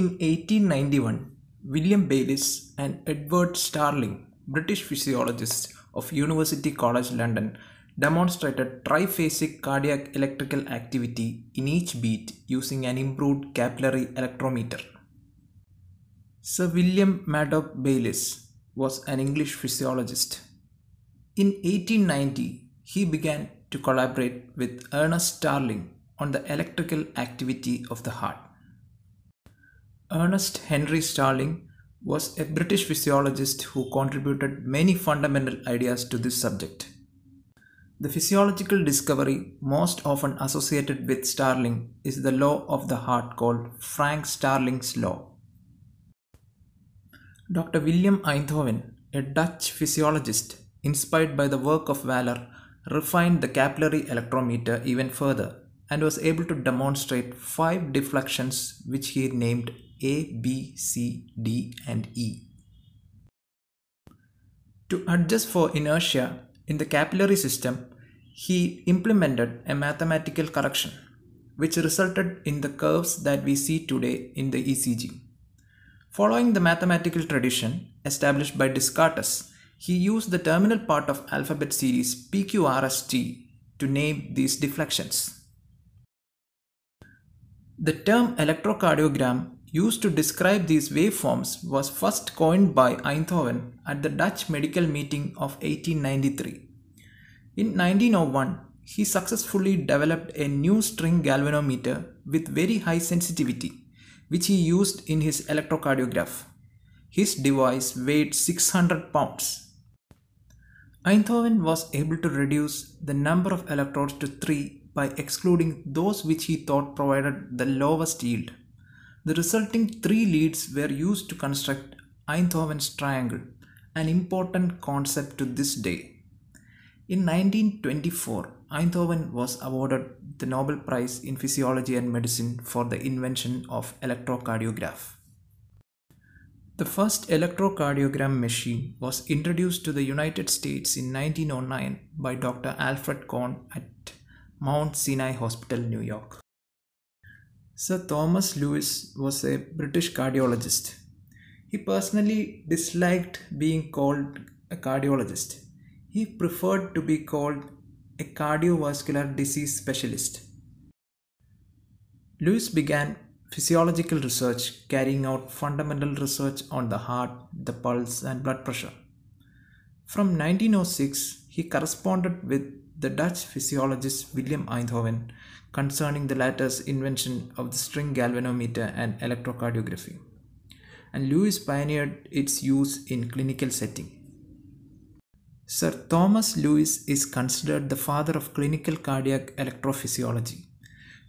In 1891, William Bayliss and Edward Starling, British physiologists of University College London, demonstrated triphasic cardiac electrical activity in each beat using an improved capillary electrometer. Sir William Madoc Bayliss was an English physiologist. In 1890, he began to collaborate with Ernest Starling on the electrical activity of the heart. Ernest Henry Starling was a British physiologist who contributed many fundamental ideas to this subject. The physiological discovery most often associated with Starling is the law of the heart called Frank Starling's law. Dr. William Einthoven, a Dutch physiologist inspired by the work of Waller, refined the capillary electrometer even further and was able to demonstrate five deflections which he named A, B, C, D, and E. To adjust for inertia in the capillary system, he implemented a mathematical correction which resulted in the curves that we see today in the ECG. Following the mathematical tradition established by Descartes, he used the terminal part of alphabet series PQRST to name these deflections. The term electrocardiogram used to describe these waveforms was first coined by Einthoven at the Dutch medical meeting of 1893. In 1901, he successfully developed a new string galvanometer with very high sensitivity, which he used in his electrocardiograph. His device weighed 600 pounds. Einthoven was able to reduce the number of electrodes to 3 by excluding those which he thought provided the lowest yield. The resulting three leads were used to construct Einthoven's triangle, an important concept to this day. In 1924, Einthoven was awarded the Nobel Prize in Physiology and Medicine for the invention of electrocardiograph. The first electrocardiogram machine was introduced to the United States in 1909 by Dr. Alfred Cohn at Mount Sinai Hospital, New York. Sir Thomas Lewis was a British cardiologist. He personally disliked being called a cardiologist. He preferred to be called a cardiovascular disease specialist. Lewis began physiological research, carrying out fundamental research on the heart, the pulse, and blood pressure. From 1906, he corresponded with the Dutch physiologist William Einthoven concerning the latter's invention of the string galvanometer and electrocardiography, and Lewis pioneered its use in clinical setting. Sir Thomas Lewis is considered the father of clinical cardiac electrophysiology.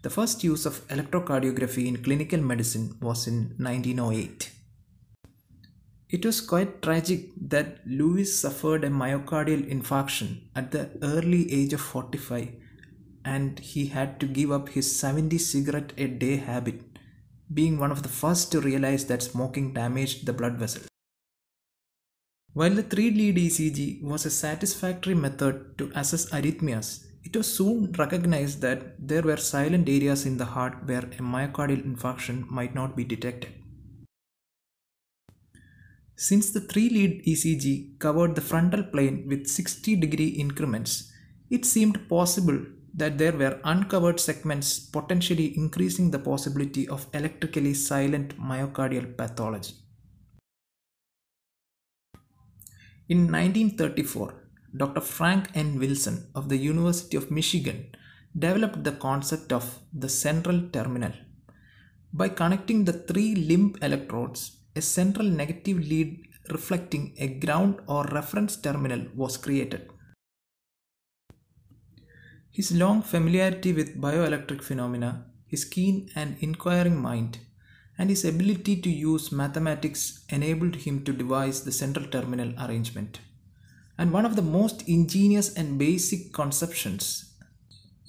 The first use of electrocardiography in clinical medicine was in 1908. It was quite tragic that Lewis suffered a myocardial infarction at the early age of 45 and he had to give up his 70 cigarette a day habit, being one of the first to realize that smoking damaged the blood vessels. While the 3 lead ECG was a satisfactory method to assess arrhythmias, it was soon recognized that there were silent areas in the heart where a myocardial infarction might not be detected. Since the 3 lead ECG covered the frontal plane with 60 degree increments, it seemed possible that there were uncovered segments potentially increasing the possibility of electrically silent myocardial pathology. In 1934, Dr. Frank N. Wilson of the University of Michigan developed the concept of the central terminal. By connecting the three limb electrodes, a central negative lead reflecting a ground or reference terminal was created. His long familiarity with bioelectric phenomena, his keen and inquiring mind, and his ability to use mathematics enabled him to devise the central terminal arrangement. And one of the most ingenious and basic conceptions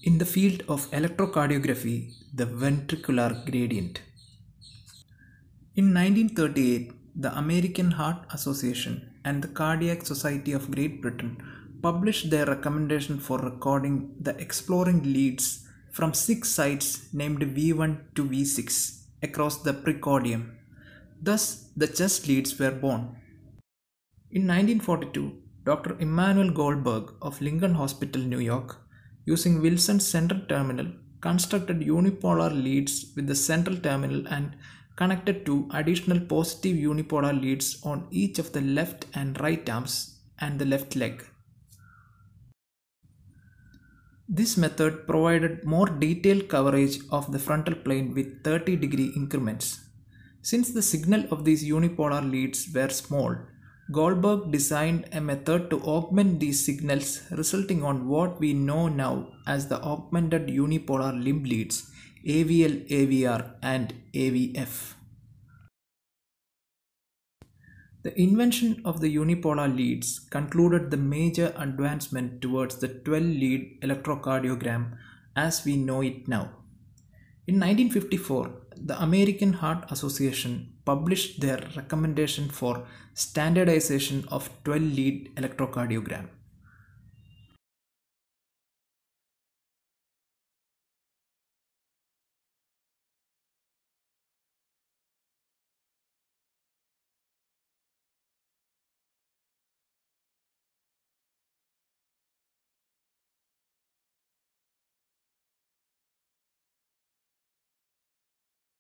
in the field of electrocardiography, the ventricular gradient. In 1938, the American Heart Association and the Cardiac Society of Great Britain published their recommendation for recording the exploring leads from six sites named V1 to V6 across the precordium. Thus, the chest leads were born. In 1942, Dr. Emanuel Goldberg of Lincoln Hospital, New York, using Wilson's central terminal, constructed unipolar leads with the central terminal and connected to additional positive unipolar leads on each of the left and right arms and the left leg. This method provided more detailed coverage of the frontal plane with 30 degree increments. Since the signal of these unipolar leads were small, Goldberg designed a method to augment these signals resulting on what we know now as the augmented unipolar limb leads AVL, AVR and AVF. The invention of the unipolar leads concluded the major advancement towards the 12 lead electrocardiogram as we know it now. In 1954, the American Heart Association published their recommendation for standardization of 12 lead electrocardiogram.